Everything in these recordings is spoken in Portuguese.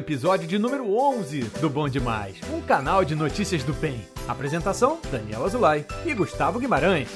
episódio de número 11 do Bom Demais, um canal de notícias do bem. Apresentação: Daniel Azulay e Gustavo Guimarães.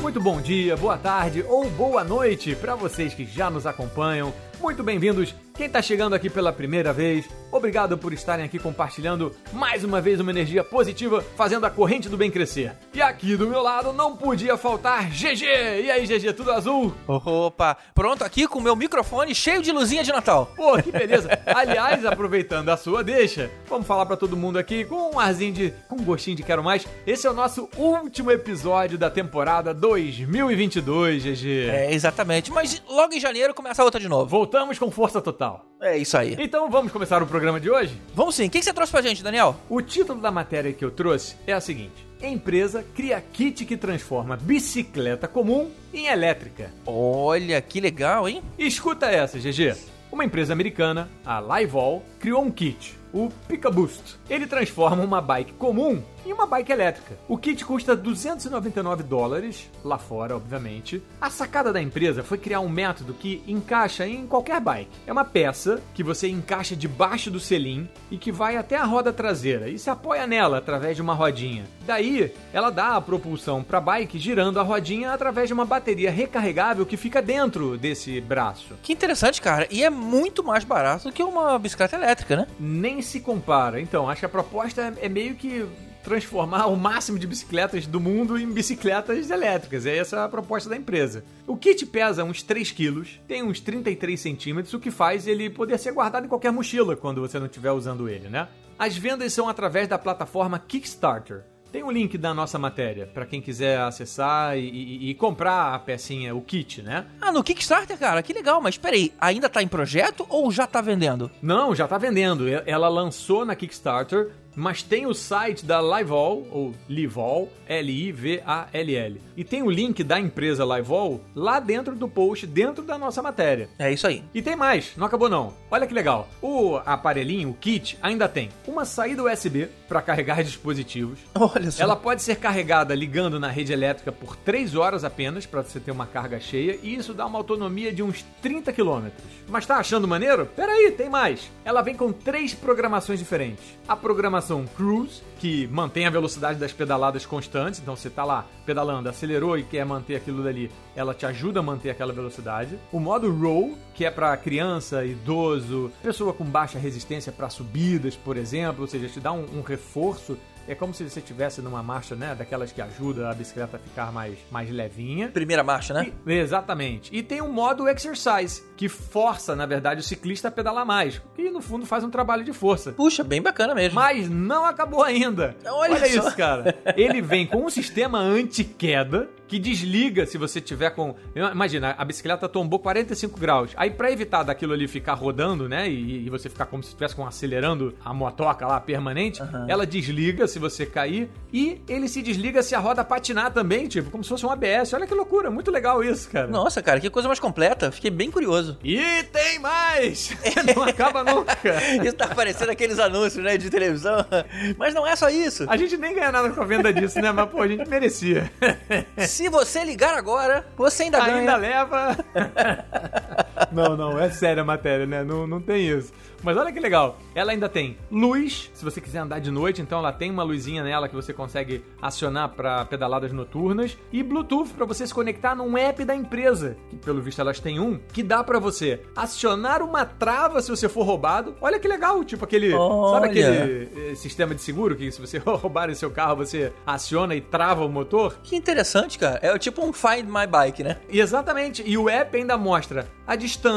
Muito bom dia, boa tarde ou boa noite para vocês que já nos acompanham. Muito bem-vindos quem está chegando aqui pela primeira vez, obrigado por estarem aqui compartilhando mais uma vez uma energia positiva, fazendo a corrente do bem crescer. E aqui do meu lado não podia faltar GG. E aí, GG, tudo azul? Opa, pronto aqui com o meu microfone cheio de luzinha de Natal. Pô, que beleza. Aliás, aproveitando a sua deixa, vamos falar para todo mundo aqui com um arzinho de, com um gostinho de quero mais. Esse é o nosso último episódio da temporada 2022, GG. É, exatamente. Mas logo em janeiro começa a outra de novo. Voltamos com força total. É isso aí. Então vamos começar o programa de hoje? Vamos sim. O que você trouxe pra gente, Daniel? O título da matéria que eu trouxe é a seguinte: Empresa cria kit que transforma bicicleta comum em elétrica. Olha, que legal, hein? Escuta essa, GG. Uma empresa americana, a Livol, criou um kit, o Pica Boost. Ele transforma uma bike comum em uma bike elétrica. O kit custa 299 dólares, lá fora, obviamente. A sacada da empresa foi criar um método que encaixa em qualquer bike. É uma peça que você encaixa debaixo do selim e que vai até a roda traseira e se apoia nela através de uma rodinha. Daí, ela dá a propulsão para a bike girando a rodinha através de uma bateria recarregável que fica dentro desse braço. Que interessante, cara. E é muito mais barato do que uma bicicleta elétrica, né? Nem se compara. Então, acho que a proposta é meio que transformar o máximo de bicicletas do mundo em bicicletas elétricas. É essa a proposta da empresa. O kit pesa uns 3 quilos, tem uns 33 centímetros, o que faz ele poder ser guardado em qualquer mochila quando você não estiver usando ele, né? As vendas são através da plataforma Kickstarter. Tem o um link da nossa matéria para quem quiser acessar e, e, e, comprar a pecinha, o kit, né? Ah, no Kickstarter, cara, que legal. Mas peraí, ainda tá em projeto ou já tá vendendo? Não, já tá vendendo. Ela lançou na Kickstarter mas tem o site da Livol, ou Livol, L-I-V-A-L-L. E tem o link da empresa Livol lá dentro do post, dentro da nossa matéria. É isso aí. E tem mais, não acabou não. Olha que legal. O aparelhinho, o kit, ainda tem uma saída USB para carregar dispositivos. Olha só. Ela pode ser carregada ligando na rede elétrica por 3 horas apenas, para você ter uma carga cheia, e isso dá uma autonomia de uns 30 quilômetros. Mas tá achando maneiro? Peraí, tem mais. Ela vem com três programações diferentes. A programação programação Cruise, que mantém a velocidade das pedaladas constantes. Então você tá lá pedalando, acelerou e quer manter aquilo dali, ela te ajuda a manter aquela velocidade. O modo Roll, que é para criança, idoso, pessoa com baixa resistência para subidas, por exemplo, ou seja, te dá um, um reforço é como se você estivesse numa marcha, né? Daquelas que ajuda a bicicleta a ficar mais, mais levinha. Primeira marcha, né? E, exatamente. E tem o modo exercise, que força, na verdade, o ciclista a pedalar mais. Que no fundo faz um trabalho de força. Puxa, bem bacana mesmo. Mas não acabou ainda. Olha, Olha isso, cara. Ele vem com um sistema anti-queda que desliga se você tiver com. Imagina, a bicicleta tombou 45 graus. Aí, para evitar daquilo ali ficar rodando, né? E, e você ficar como se estivesse acelerando a motoca lá permanente, uhum. ela desliga se você cair. E ele se desliga se a roda patinar também, tipo, como se fosse um ABS. Olha que loucura, muito legal isso, cara. Nossa, cara, que coisa mais completa. Fiquei bem curioso. E tem mais! não acaba nunca. isso tá parecendo aqueles anúncios, né, de televisão. Mas não é só isso. A gente nem ganha nada com a venda disso, né? Mas, pô, a gente merecia. Se você ligar agora, você ainda ganha. Ainda leva. não, não, é séria a matéria, né? Não, não tem isso. Mas olha que legal. Ela ainda tem luz, se você quiser andar de noite, então ela tem uma luzinha nela que você consegue acionar para pedaladas noturnas e Bluetooth para você se conectar num app da empresa, que pelo visto elas têm um, que dá para você acionar uma trava se você for roubado. Olha que legal, tipo aquele, olha. sabe aquele eh, sistema de seguro que se você roubar seu carro, você aciona e trava o motor? Que interessante, cara. É tipo um Find My Bike, né? Exatamente. E o app ainda mostra a distância,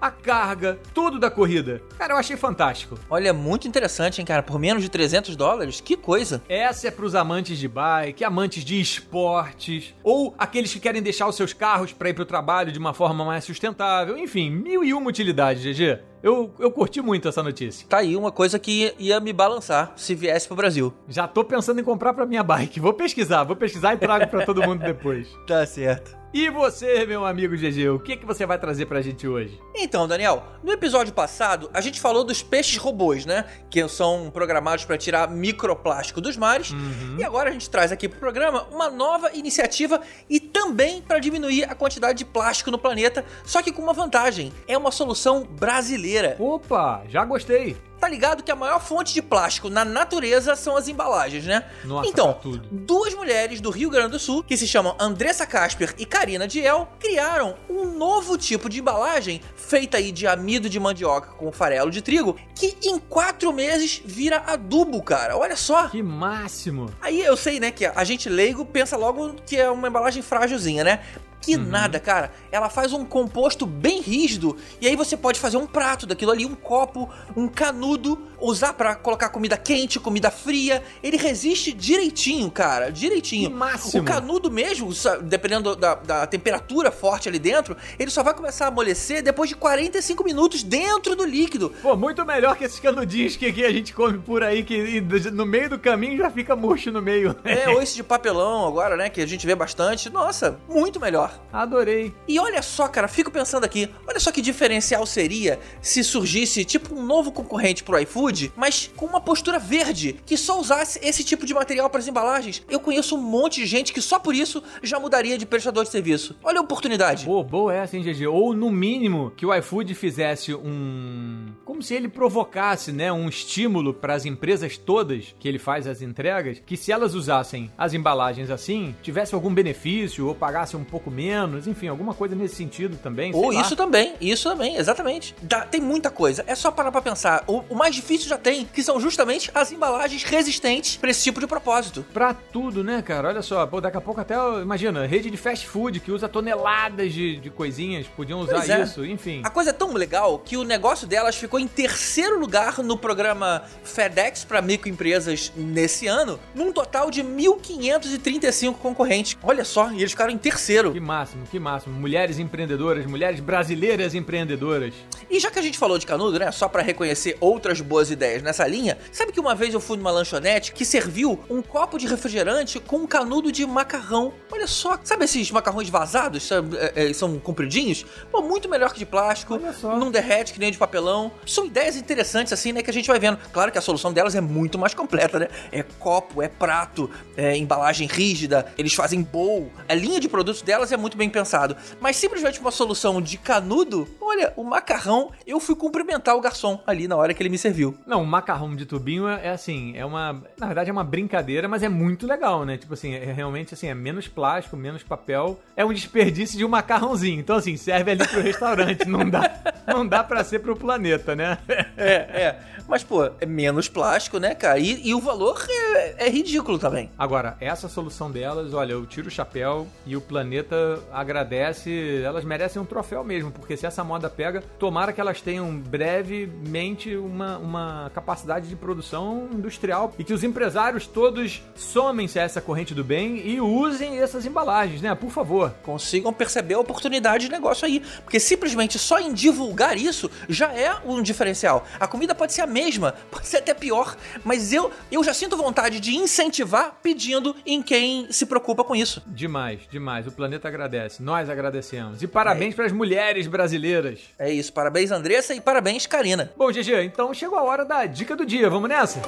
a carga, tudo da corrida. Cara, eu achei fantástico. Olha, muito interessante, hein, cara? Por menos de 300 dólares? Que coisa. Essa é pros amantes de bike, amantes de esportes, ou aqueles que querem deixar os seus carros para ir pro trabalho de uma forma mais sustentável. Enfim, mil e uma utilidades, GG. Eu, eu curti muito essa notícia. Tá aí uma coisa que ia me balançar se viesse pro Brasil. Já tô pensando em comprar pra minha bike. Vou pesquisar, vou pesquisar e trago pra todo mundo depois. Tá certo. E você, meu amigo GG, o que, que você vai trazer pra gente hoje? Então, Daniel, no episódio passado a gente falou dos peixes robôs, né? Que são programados para tirar microplástico dos mares. Uhum. E agora a gente traz aqui pro programa uma nova iniciativa e também para diminuir a quantidade de plástico no planeta, só que com uma vantagem: é uma solução brasileira. Opa, já gostei tá ligado que a maior fonte de plástico na natureza são as embalagens, né? Nossa, então, tudo. duas mulheres do Rio Grande do Sul, que se chamam Andressa Casper e Karina Diel, criaram um novo tipo de embalagem feita aí de amido de mandioca com farelo de trigo, que em quatro meses vira adubo, cara. Olha só. Que máximo. Aí eu sei, né, que a gente leigo pensa logo que é uma embalagem frágilzinha, né? Que uhum. nada, cara. Ela faz um composto bem rígido e aí você pode fazer um prato daquilo ali, um copo, um canudo, usar para colocar comida quente, comida fria. Ele resiste direitinho, cara, direitinho. Que máximo. O canudo mesmo, dependendo da, da, temperatura forte ali dentro, ele só vai começar a amolecer depois de 45 minutos dentro do líquido. Pô, muito melhor que esses canudinhos que, que a gente come por aí, que no meio do caminho já fica murcho no meio. É, ou esse de papelão agora, né, que a gente vê bastante. Nossa, muito melhor. Adorei. E olha só, cara, fico pensando aqui, olha só que diferencial seria se surgisse tipo um novo concorrente pro iFood, mas com uma postura verde, que só usasse esse tipo de material para as embalagens. Eu conheço um monte de gente que só por isso já mudaria de prestador de serviço. Olha a oportunidade. Pô, boa essa, hein, GG? Ou no mínimo que o iFood fizesse um. Como se ele provocasse, né? Um estímulo para as empresas todas que ele faz as entregas, que se elas usassem as embalagens assim, tivesse algum benefício ou pagasse um pouco menos, enfim, alguma coisa nesse sentido também. Ou isso também, isso também, exatamente. Dá, tem muita coisa. É só parar pra pensar. O, o, mais difícil já tem, que são justamente as embalagens resistentes para esse tipo de propósito. Pra tudo, né, cara? Olha só, pô, daqui a pouco até, imagina, rede de fast food que usa toneladas de, de coisinhas, podiam usar é. isso, enfim. A coisa é tão legal que o negócio delas ficou em terceiro lugar no programa FedEx para microempresas nesse ano, num total de 1.535 concorrentes. Olha só, e eles ficaram em terceiro. Que máximo, que máximo. Mulheres empreendedoras, mulheres brasileiras empreendedoras. E já que a gente falou de canudo, né? Só para reconhecer outras boas ideias nessa linha, sabe que uma vez eu fui numa lanchonete que serviu um copo de refrigerante com um canudo de macarrão. Olha só, sabe esses macarrões vazados? São, é, é, são compridinhos? Pô, muito melhor que de plástico. Não derrete que nem de papelão. São ideias interessantes assim, né? Que a gente vai vendo. Claro que a solução delas é muito mais completa, né? É copo, é prato, é embalagem rígida, eles fazem bowl. A linha de produtos delas é muito bem pensado. Mas simplesmente uma solução de canudo, olha, o macarrão, eu fui cumprimentar o garçom ali na hora que ele me serviu. Não, o macarrão de tubinho é, é assim, é uma. Na verdade é uma brincadeira, mas é muito legal, né? Tipo assim, é realmente assim, é menos plástico, menos papel. É um desperdício de um macarrãozinho. Então, assim, serve ali pro restaurante. não dá, não dá pra ser pro planeta, né? é, é. Mas, pô, é menos plástico, né, cara? E, e o valor é, é, ridículo também. Agora, essa solução delas, olha, eu tiro o chapéu e o planeta agradece. Elas merecem um troféu mesmo, porque se essa moda pega, tomara que elas tenham brevemente uma, uma capacidade de produção industrial e que os empresários todos somem-se a essa corrente do bem e usem essas embalagens, né? Por favor. Consigam perceber a oportunidade de negócio aí. Porque simplesmente só em divulgar isso já é um diferencial. A comida pode ser a mesma, pode ser até pior, mas eu, eu já sinto vontade de incentivar pedindo em quem se preocupa com isso. Demais, demais. O planeta agradece. Nós agradecemos. E parabéns é. para as mulheres brasileiras. É isso. Parabéns, Andressa, e parabéns, Karina. Bom, GG, então chegou a hora da dica do dia. Vamos nessa?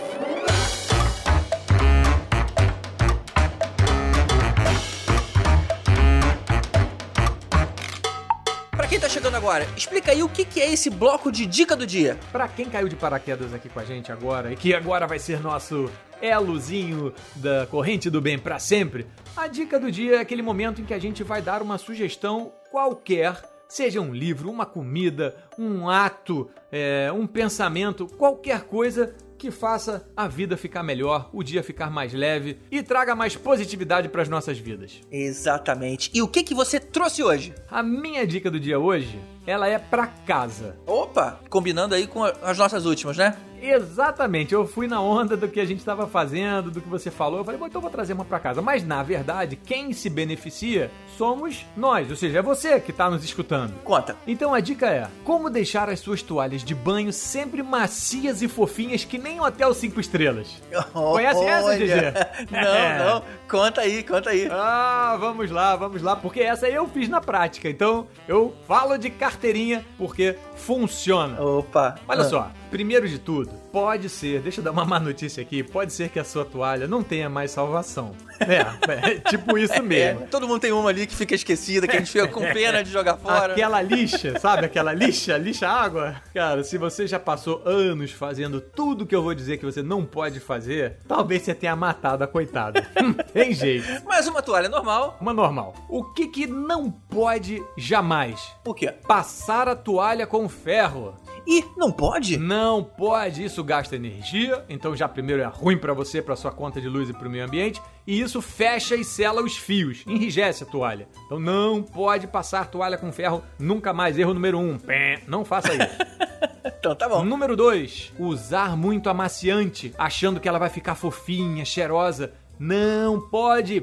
chegando agora, explica aí o que, que é esse bloco de dica do dia. Para quem caiu de paraquedas aqui com a gente agora e que agora vai ser nosso elozinho da corrente do bem para sempre, a dica do dia é aquele momento em que a gente vai dar uma sugestão qualquer Seja um livro, uma comida, um ato, é, um pensamento, qualquer coisa que faça a vida ficar melhor, o dia ficar mais leve e traga mais positividade para as nossas vidas. Exatamente. E o que que você trouxe hoje? A minha dica do dia hoje, ela é para casa. Opa, combinando aí com as nossas últimas, né? Exatamente, eu fui na onda do que a gente estava fazendo, do que você falou. Eu falei, bom, então vou trazer uma para casa. Mas na verdade, quem se beneficia somos nós, ou seja, é você que está nos escutando. Conta. Então a dica é: como deixar as suas toalhas de banho sempre macias e fofinhas que nem um hotel 5 estrelas. Conhece essa, GG? Não, é. não. Conta aí, conta aí. Ah, vamos lá, vamos lá, porque essa eu fiz na prática. Então eu falo de carteirinha porque funciona. Opa. Olha ah. só, primeiro de tudo, pode ser, deixa eu dar uma má notícia aqui, pode ser que a sua toalha não tenha mais salvação. É, é tipo isso é, mesmo. É, todo mundo tem uma ali que fica esquecida, que a gente fica com pena de jogar fora. Aquela lixa, sabe? Aquela lixa, lixa água. Cara, se você já passou anos fazendo tudo que eu vou dizer que você não pode fazer, talvez você tenha matado a coitada. tem jeito. Mas uma toalha normal. Uma normal. O que que não pode jamais? O quê? Passar a toalha com ferro. E não pode? Não pode, isso gasta energia, então já primeiro é ruim para você, para sua conta de luz e para o meio ambiente, e isso fecha e sela os fios, enrijece a toalha. Então não pode passar toalha com ferro nunca mais. Erro número um, Pé, não faça isso. então tá bom. Número 2, usar muito amaciante, achando que ela vai ficar fofinha, cheirosa. Não pode.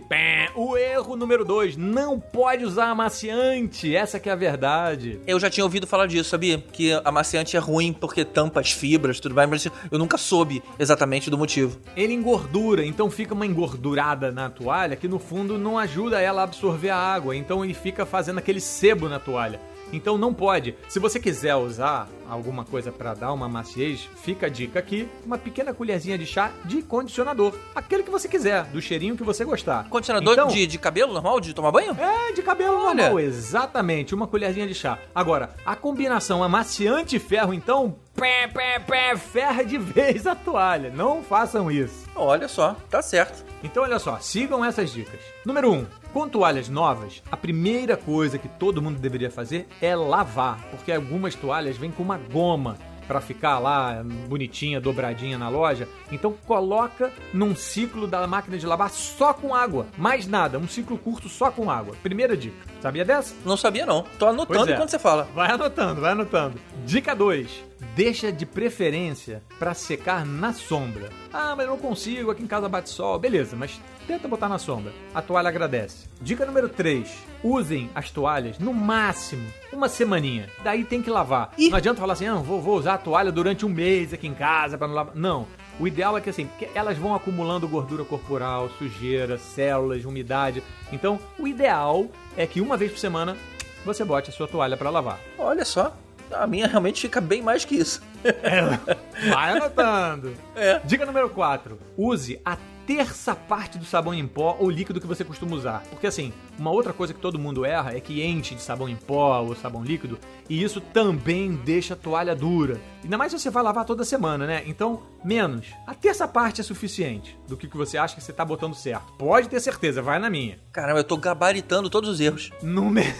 O erro número dois, não pode usar amaciante. Essa que é a verdade. Eu já tinha ouvido falar disso, sabia? Que amaciante é ruim porque tampa as fibras, tudo mais, mas eu nunca soube exatamente do motivo. Ele engordura, então fica uma engordurada na toalha que no fundo não ajuda ela a absorver a água, então ele fica fazendo aquele sebo na toalha. Então não pode. Se você quiser usar alguma coisa para dar uma maciez, fica a dica aqui: uma pequena colherzinha de chá de condicionador. Aquele que você quiser, do cheirinho que você gostar. Condicionador então, de, de cabelo normal, de tomar banho? É, de cabelo Olha. normal, exatamente. Uma colherzinha de chá. Agora, a combinação amaciante ferro, então, pé, pé, pé, ferra de vez a toalha. Não façam isso. Olha só, tá certo. Então, olha só, sigam essas dicas. Número 1. Um, com toalhas novas, a primeira coisa que todo mundo deveria fazer é lavar, porque algumas toalhas vêm com uma goma para ficar lá bonitinha, dobradinha na loja. Então coloca num ciclo da máquina de lavar só com água. Mais nada, um ciclo curto só com água. Primeira dica. Sabia dessa? Não sabia não. Tô anotando é. enquanto você fala. Vai anotando, vai anotando. Dica 2 deixa de preferência para secar na sombra. Ah, mas eu não consigo, aqui em casa bate sol. Beleza, mas tenta botar na sombra. A toalha agradece. Dica número 3. Usem as toalhas no máximo uma semaninha. Daí tem que lavar. Ih. Não adianta falar assim, ah, vou, vou usar a toalha durante um mês aqui em casa para não lavar. Não. O ideal é que assim, elas vão acumulando gordura corporal, sujeira, células, umidade. Então, o ideal é que uma vez por semana você bote a sua toalha para lavar. Olha só. A minha realmente fica bem mais que isso. É, vai anotando. É. Dica número 4. Use a terça parte do sabão em pó ou líquido que você costuma usar. Porque assim, uma outra coisa que todo mundo erra é que enche de sabão em pó ou sabão líquido e isso também deixa a toalha dura. Ainda mais se você vai lavar toda semana, né? Então, menos. A terça parte é suficiente do que você acha que você tá botando certo. Pode ter certeza, vai na minha. Caramba, eu tô gabaritando todos os erros. Número.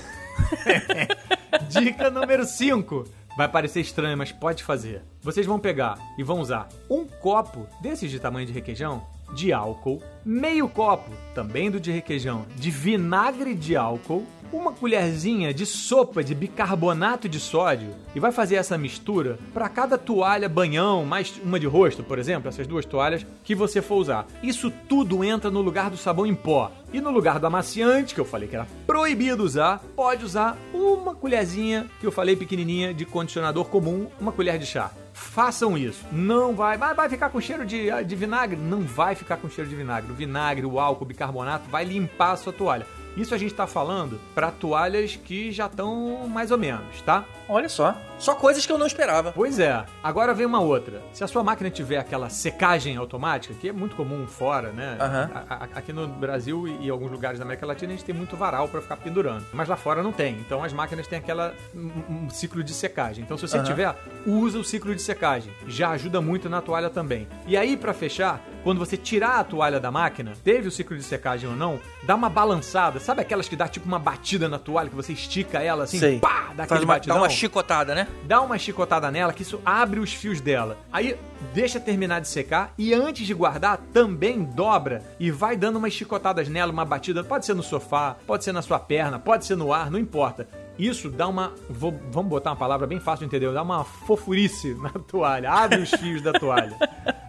Dica número 5. Vai parecer estranho, mas pode fazer. Vocês vão pegar e vão usar um copo desses de tamanho de requeijão de álcool, meio copo, também do de requeijão, de vinagre de álcool, uma colherzinha de sopa de bicarbonato de sódio e vai fazer essa mistura para cada toalha banhão, mais uma de rosto, por exemplo, essas duas toalhas que você for usar. Isso tudo entra no lugar do sabão em pó. E no lugar do amaciante, que eu falei que era proibido usar, pode usar uma colherzinha, que eu falei pequenininha, de condicionador comum, uma colher de chá. Façam isso. Não vai, vai, vai ficar com cheiro de, de vinagre? Não vai ficar com cheiro de vinagre. O vinagre, o álcool, o bicarbonato vai limpar a sua toalha. Isso a gente está falando para toalhas que já estão mais ou menos, tá? Olha só. Só coisas que eu não esperava. Pois é. Agora vem uma outra. Se a sua máquina tiver aquela secagem automática, que é muito comum fora, né? Uhum. A, a, aqui no Brasil e em alguns lugares da América Latina a gente tem muito varal para ficar pendurando. Mas lá fora não tem. Então as máquinas têm aquela um, um ciclo de secagem. Então se você uhum. tiver, usa o ciclo de secagem. Já ajuda muito na toalha também. E aí para fechar, quando você tirar a toalha da máquina, teve o ciclo de secagem ou não, dá uma balançada. Sabe aquelas que dá tipo uma batida na toalha que você estica ela assim, Sei. pá, dá aquele uma, batidão? Dá uma chicotada, né? Dá uma chicotada nela que isso abre os fios dela. Aí deixa terminar de secar e antes de guardar também dobra e vai dando umas chicotadas nela, uma batida, pode ser no sofá, pode ser na sua perna, pode ser no ar, não importa Isso dá uma. vou- vamos botar uma palavra bem fácil de entender, dá uma fofurice na toalha. Abre os fios da toalha.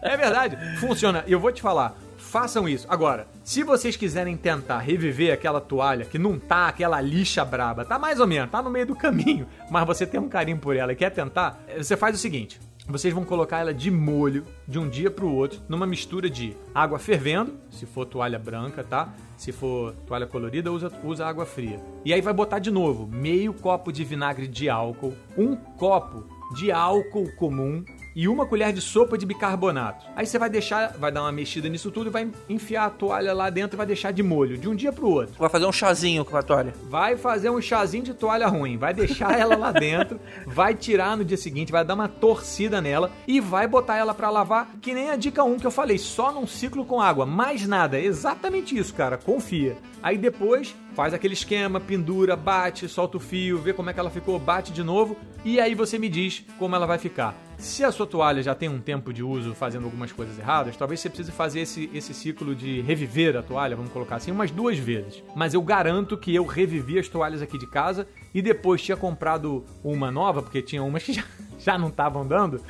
É verdade, funciona. E eu vou te falar. Façam isso. Agora, se vocês quiserem tentar reviver aquela toalha que não tá aquela lixa braba, tá mais ou menos, tá no meio do caminho, mas você tem um carinho por ela e quer tentar, você faz o seguinte: vocês vão colocar ela de molho de um dia pro outro numa mistura de água fervendo, se for toalha branca, tá? Se for toalha colorida, usa, usa água fria. E aí vai botar de novo meio copo de vinagre de álcool, um copo de álcool comum e uma colher de sopa de bicarbonato. Aí você vai deixar, vai dar uma mexida nisso tudo e vai enfiar a toalha lá dentro e vai deixar de molho de um dia pro outro. Vai fazer um chazinho com a toalha. Vai fazer um chazinho de toalha ruim, vai deixar ela lá dentro, vai tirar no dia seguinte, vai dar uma torcida nela e vai botar ela pra lavar, que nem a dica 1 que eu falei, só num ciclo com água, mais nada, exatamente isso, cara, confia. Aí depois faz aquele esquema, pendura, bate, solta o fio, vê como é que ela ficou, bate de novo e aí você me diz como ela vai ficar. Se a sua toalha já tem um tempo de uso fazendo algumas coisas erradas, talvez você precise fazer esse, esse ciclo de reviver a toalha, vamos colocar assim, umas duas vezes. Mas eu garanto que eu revivi as toalhas aqui de casa e depois tinha comprado uma nova, porque tinha umas que já, já não estavam dando.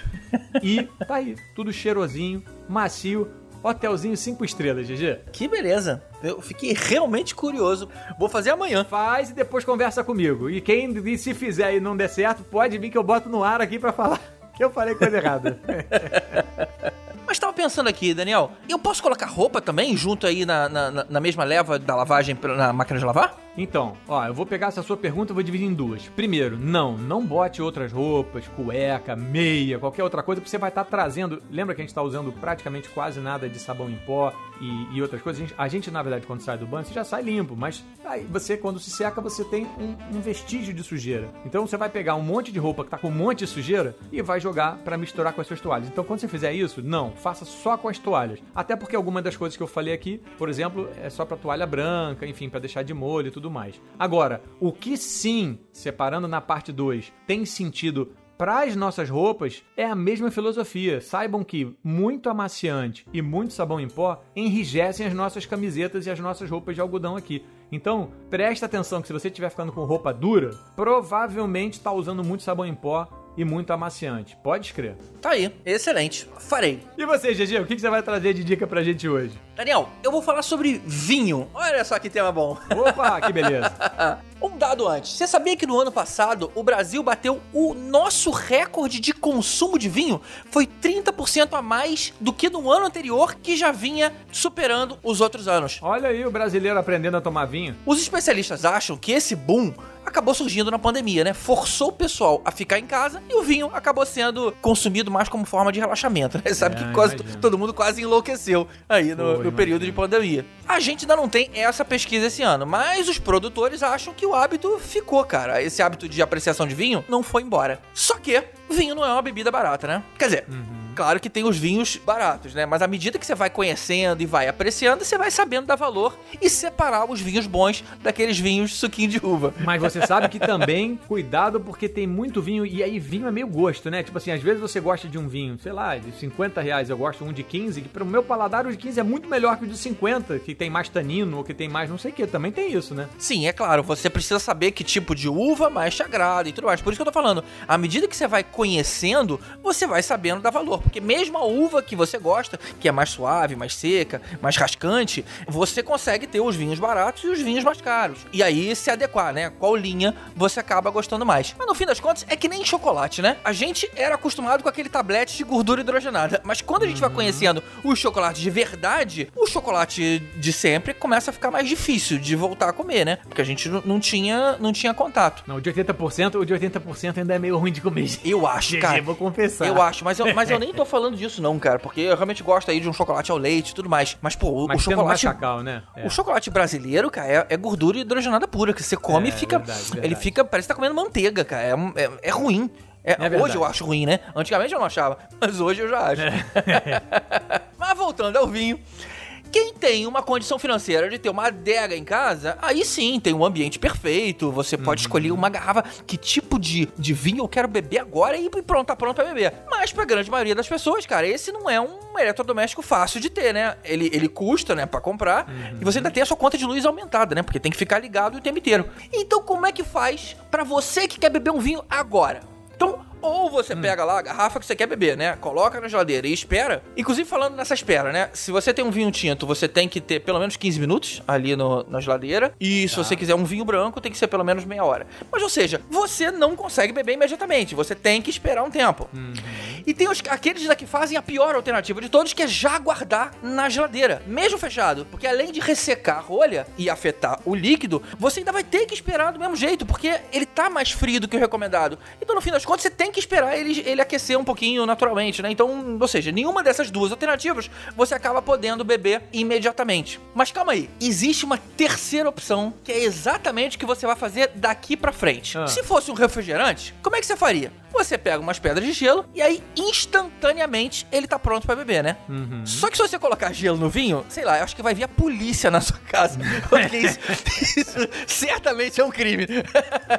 E tá aí, tudo cheirosinho, macio, hotelzinho cinco estrelas, GG. Que beleza. Eu fiquei realmente curioso. Vou fazer amanhã. Faz e depois conversa comigo. E quem se fizer e não der certo, pode vir que eu boto no ar aqui pra falar que eu falei coisa errada. Mas tava pensando aqui, Daniel, eu posso colocar roupa também junto aí na, na, na- mesma leva da lavagem na máquina de lavar? Então, ó, eu vou pegar essa sua pergunta e vou dividir em duas. Primeiro, não, não bote outras roupas, cueca, meia, qualquer outra coisa, porque você vai estar trazendo. Lembra que a gente está usando praticamente quase nada de sabão em pó e, e outras coisas? A gente, a gente, na verdade, quando sai do banho, você já sai limpo, mas aí você, quando se seca, você tem um, um vestígio de sujeira. Então você vai pegar um monte de roupa que tá com um monte de sujeira e vai jogar para misturar com as suas toalhas. Então quando você fizer isso, não, faça só com as toalhas. Até porque algumas das coisas que eu falei aqui, por exemplo, é só para toalha branca, enfim, para deixar de molho e tudo mais. Agora, o que sim, separando na parte 2, tem sentido para as nossas roupas é a mesma filosofia. Saibam que muito amaciante e muito sabão em pó enrijecem as nossas camisetas e as nossas roupas de algodão aqui. Então, presta atenção que se você estiver ficando com roupa dura, provavelmente está usando muito sabão em pó e muito amaciante. Pode escrever. Tá aí, excelente. Farei. E você, GG, o que que você vai trazer de dica pra gente hoje? Daniel, eu vou falar sobre vinho. Olha só que tema bom. Opa, que beleza. Um dado antes. Você sabia que no ano passado o Brasil bateu o nosso recorde de consumo de vinho? Foi 30% a mais do que no ano anterior, que já vinha superando os outros anos. Olha aí o brasileiro aprendendo a tomar vinho. Os especialistas acham que esse boom acabou surgindo na pandemia, né? Forçou o pessoal a ficar em casa e o vinho acabou sendo consumido mais como forma de relaxamento, né? Sabe É, que quase todo mundo quase enlouqueceu aí no, Foi, no período de pandemia. A gente ainda não tem essa pesquisa esse ano, mas os produtores acham que o hábito ficou, cara. Esse hábito de apreciação de vinho não foi embora. Só que vinho não é uma bebida barata, né? Quer dizer, claro que tem os vinhos baratos, né? Mas à medida que você vai conhecendo e vai apreciando, você vai sabendo dar valor e separar os vinhos bons daqueles vinhos suquinho de uva. Mas você sabe que também, cuidado, porque tem muito vinho, e aí vinho é meio gosto, né? Tipo assim, às vezes você gosta de um vinho, sei lá, de 50 reais, eu gosto de um de 15, que pro meu paladar o de 15 é muito melhor que o de 50, que tem mais tanino, ou que tem mais não sei o que, também tem isso, né? Sim, é claro, você precisa saber que tipo de uva mais te agrada e tudo mais. Por isso que eu tô falando, à medida que você vai conhecendo, você vai sabendo dar valor. Porque mesmo a uva que você gosta, que é mais suave, mais seca, mais rascante, você consegue ter os vinhos baratos e os vinhos mais caros. E aí se adequar, né? Qual linha você acaba gostando mais. Mas no fim das contas, é que nem chocolate, né? A gente era acostumado com aquele tablete de gordura hidrogenada. Mas quando a gente vai conhecendo os chocolates de verdade, o chocolate de sempre começa a ficar mais difícil de voltar a comer, né? Porque a gente não- tinha, não tinha contato. Não, o de 80%, o de 80% ainda é meio ruim de comer. Eu acho, cara. vou confessar. Eu acho, mas eu, mas eu nem tô falando disso não, cara, porque eu realmente gosto aí de um chocolate ao leite e tudo mais. Mas, pô, o, Mas o tendo mais chocolate... cacau, né? É. O chocolate brasileiro, cara, é, é gordura hidrogenada pura, que você come É, e fica... verdade, verdade. Ele fica, parece que tá comendo manteiga, cara. É, é, é ruim. É- verdade. hoje eu acho ruim, né? Antigamente eu não achava, mas hoje eu já acho. É. Mas voltando ao vinho. Quem tem uma condição financeira de ter uma adega em casa, aí sim, tem um ambiente perfeito, você pode escolher uma garrafa, que tipo de, de vinho eu quero beber agora e pronto, tá pronto pra beber. Mas pra grande maioria das pessoas, cara, esse não é um eletrodoméstico fácil de ter, né? Ele, ele custa, né, pra comprar, e você ainda tem a sua conta de luz aumentada, né? Porque tem que ficar ligado o tempo inteiro. Então como é que faz pra você que quer beber um vinho agora? Então, ou você pega lá a garrafa que você quer beber, né? Coloca na geladeira e espera. Inclusive, falando nessa espera, né? Se você tem um vinho tinto, você tem que ter pelo menos 15 minutos ali no, na geladeira. E se você quiser um vinho branco, tem que ser pelo menos meia hora. Mas, ou seja, você não consegue beber imediatamente. Você tem que esperar um tempo. E tem os, aqueles daqui que fazem a pior alternativa de todos, que é já guardar na geladeira, mesmo fechado. Porque além de ressecar a rolha e afetar o líquido, você ainda vai ter que esperar do mesmo jeito, porque ele tá mais frio do que o recomendado. Então, no fim das contas, você tem que esperar ele, ele aquecer um pouquinho naturalmente, né? Então, ou seja, nenhuma dessas duas alternativas você acaba podendo beber imediatamente. Mas calma aí, existe uma terceira opção, que é exatamente o que você vai fazer daqui pra frente. Ah. Se fosse um refrigerante, como é que você faria? Você pega umas pedras de gelo e aí instantaneamente ele tá pronto pra beber, né? Só que se você colocar gelo no vinho, sei lá, eu acho que vai vir a polícia na sua casa. Porque isso, isso certamente é um crime.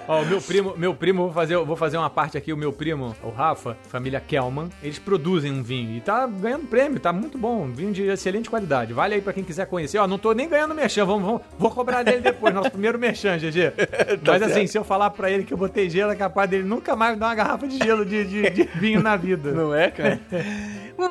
Ó, o meu primo, meu primo, vou fazer, vou fazer uma parte aqui, o meu primo, o Rafa, família Kelman, eles produzem um vinho e tá ganhando prêmio, tá muito bom, um vinho de excelente qualidade. Vale aí pra quem quiser conhecer. Ó, não tô nem ganhando merchan, vamos, vamos, vou cobrar dele depois, nosso primeiro merchan, GG. Mas assim, se eu falar pra ele que eu botei gelo, é capaz dele nunca mais dar uma garrafa de gelo de, de- de vinho na vida. Não é, cara?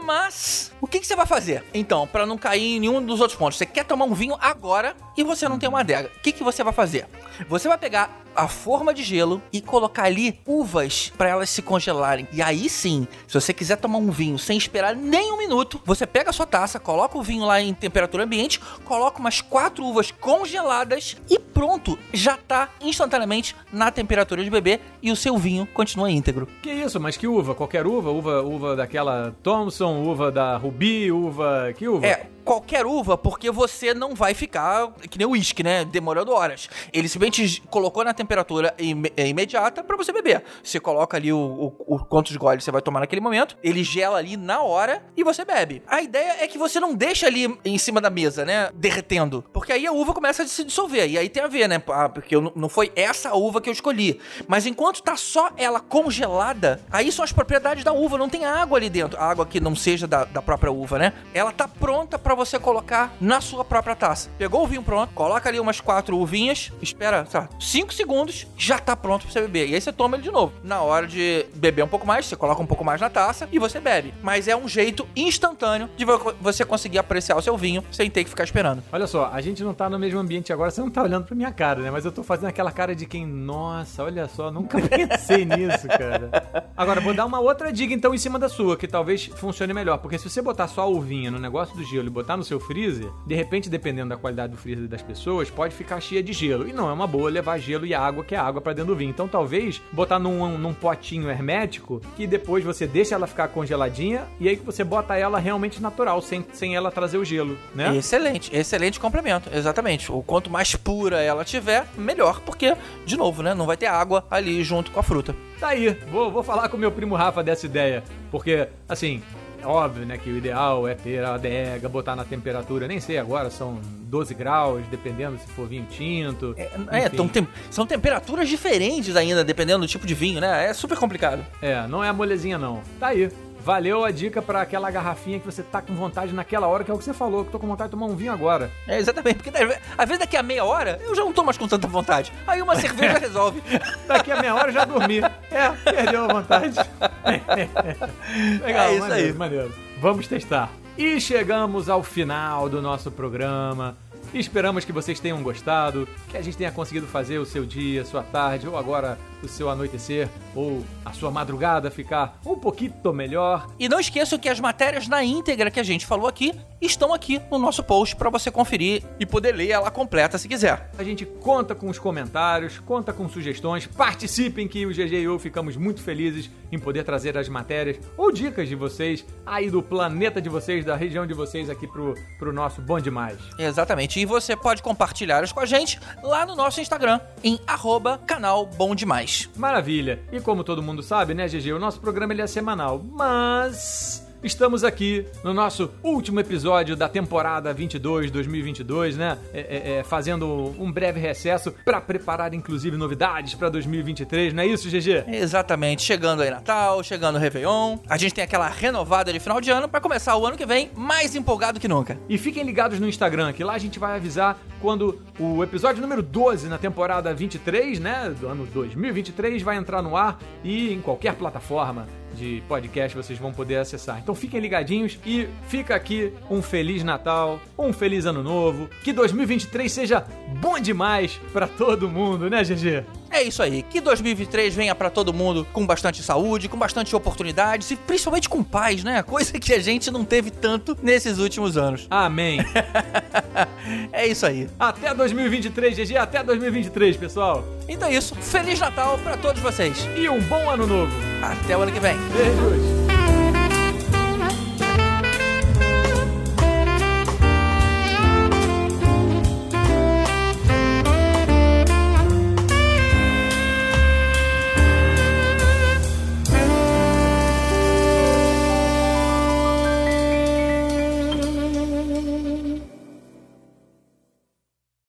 Mas, o que, que você vai fazer? Então, pra não cair em nenhum dos outros pontos, você quer tomar um vinho agora e você não tem uma adega. O que, que você vai fazer? Você vai pegar a forma de gelo e colocar ali uvas pra elas se congelarem. E aí sim, se você quiser tomar um vinho sem esperar nem um minuto, você pega a sua taça, coloca o vinho lá em temperatura ambiente, coloca umas quatro uvas congeladas e pronto, já tá instantaneamente na temperatura de beber e o seu vinho continua íntegro. Que isso, mas que uva? Qualquer uva? Uva, uva daquela Thompson, uva da Ruby, uva. Que uva? É, qualquer uva, porque você não vai ficar que nem o uísque, né? Demorando horas. Ele simplesmente colocou na temperatura im- é, imediata pra você beber. Você coloca ali o, o, o quantos goles você vai tomar naquele momento, ele gela ali na hora e você bebe. A ideia é que você não deixa ali em cima da mesa, né? Derretendo. Porque aí a uva começa a se dissolver. E aí tem a ver, né? Ah, porque eu não- foi essa uva que eu escolhi. Mas enquanto tá só ela congelada, aí são as propriedades da uva. Não tem água ali dentro. Água que não seja da, da própria uva, né? Ela tá pronta pra você colocar na sua própria taça. Pegou o vinho pronto, coloca ali umas quatro uvinhas, espera, sei lá, cinco segundos, já tá pronto pra você beber. E aí você toma ele de novo. Na hora de beber um pouco mais, você coloca um pouco mais na taça e você bebe. Mas é um jeito instantâneo de vo- você conseguir apreciar o seu vinho sem ter que ficar esperando. Olha só, a gente não tá no mesmo ambiente agora, você não tá olhando pra minha cara, né? Mas eu tô fazendo aquela cara de quem, nossa, olha só, nunca pensei nisso, cara. Agora, vou dar uma outra dica então em cima da sua, que talvez funcione melhor. Porque se você botar só a uvinha no negócio do gelo e botar no seu freezer, de repente, dependendo da qualidade do freezer das pessoas, pode ficar cheia de gelo. E não é uma boa levar gelo e água, que é água pra dentro do vinho. Então talvez botar num, num potinho hermético, que depois você deixa ela ficar congeladinha, e aí que você bota ela realmente natural, sem, sem ela trazer o gelo, né? Excelente, excelente complemento, exatamente. O quanto mais pura ela tiver, melhor, porque, de novo, né, não vai ter água ali junto com a fruta. Tá aí, vou, vou falar com meu primo Rafa dessa ideia. Porque, assim, é óbvio, né, que o ideal é ter a adega, botar na temperatura, nem sei agora, são 12 graus, dependendo se for vinho tinto. É, tão tem- são temperaturas diferentes ainda, dependendo do tipo de vinho, né? É super complicado. É, não é a molezinha não. Tá aí. Valeu a dica pra aquela garrafinha que você tá com vontade naquela hora, que é o que você falou, que tô com vontade de tomar um vinho agora. É, exatamente, porque às ve- às vezes daqui a meia hora eu já não tô mais com tanta vontade. Aí uma cerveja resolve. Daqui a meia hora eu já dormi. É, perdeu a vontade. Legal, É isso maneiro, aí. maneiro. Vamos testar. E chegamos ao final do nosso programa. Esperamos que vocês tenham gostado, que a gente tenha conseguido fazer o seu dia, sua tarde, ou agora o seu anoitecer, ou a sua madrugada ficar um pouquinho melhor. E não esqueçam que as matérias na íntegra que a gente falou aqui estão aqui no nosso post pra você conferir e poder ler ela completa se quiser. A gente conta com os comentários, conta com sugestões, participem que o GG e eu ficamos muito felizes em poder trazer as matérias ou dicas de vocês aí do planeta de vocês, da região de vocês aqui pro, pro nosso Bom Demais. Exatamente. E você pode compartilhar isso com a gente lá no nosso Instagram, em arroba canal Bom Demais. Maravilha! E como todo mundo sabe, né, GG, o nosso programa ele é semanal, mas estamos aqui no nosso último episódio da temporada 22 2022, né? É, é, é, fazendo um breve recesso para preparar inclusive novidades para 2023, não é isso, GG? Exatamente, chegando aí Natal, chegando o Réveillon. A gente tem aquela renovada de final de ano para começar o ano que vem mais empolgado que nunca. E fiquem ligados no Instagram, que lá a gente vai avisar quando o episódio número 12 na temporada 23, né, do ano 2023 vai entrar no ar e em qualquer plataforma de podcast vocês vão poder acessar. Então fiquem ligadinhos e fica aqui um feliz Natal, um feliz ano novo, que 2023 seja bom demais para todo mundo, né, GG? É isso aí. Que 2023 venha para todo mundo com bastante saúde, com bastante oportunidades e principalmente com paz, né? Coisa que a gente não teve tanto nesses últimos anos. Amém. é isso aí. Até 2023, GG, até 2023, pessoal. Então é isso. Feliz Natal para todos vocês. E um bom ano novo. Até o ano que vem. Beijos.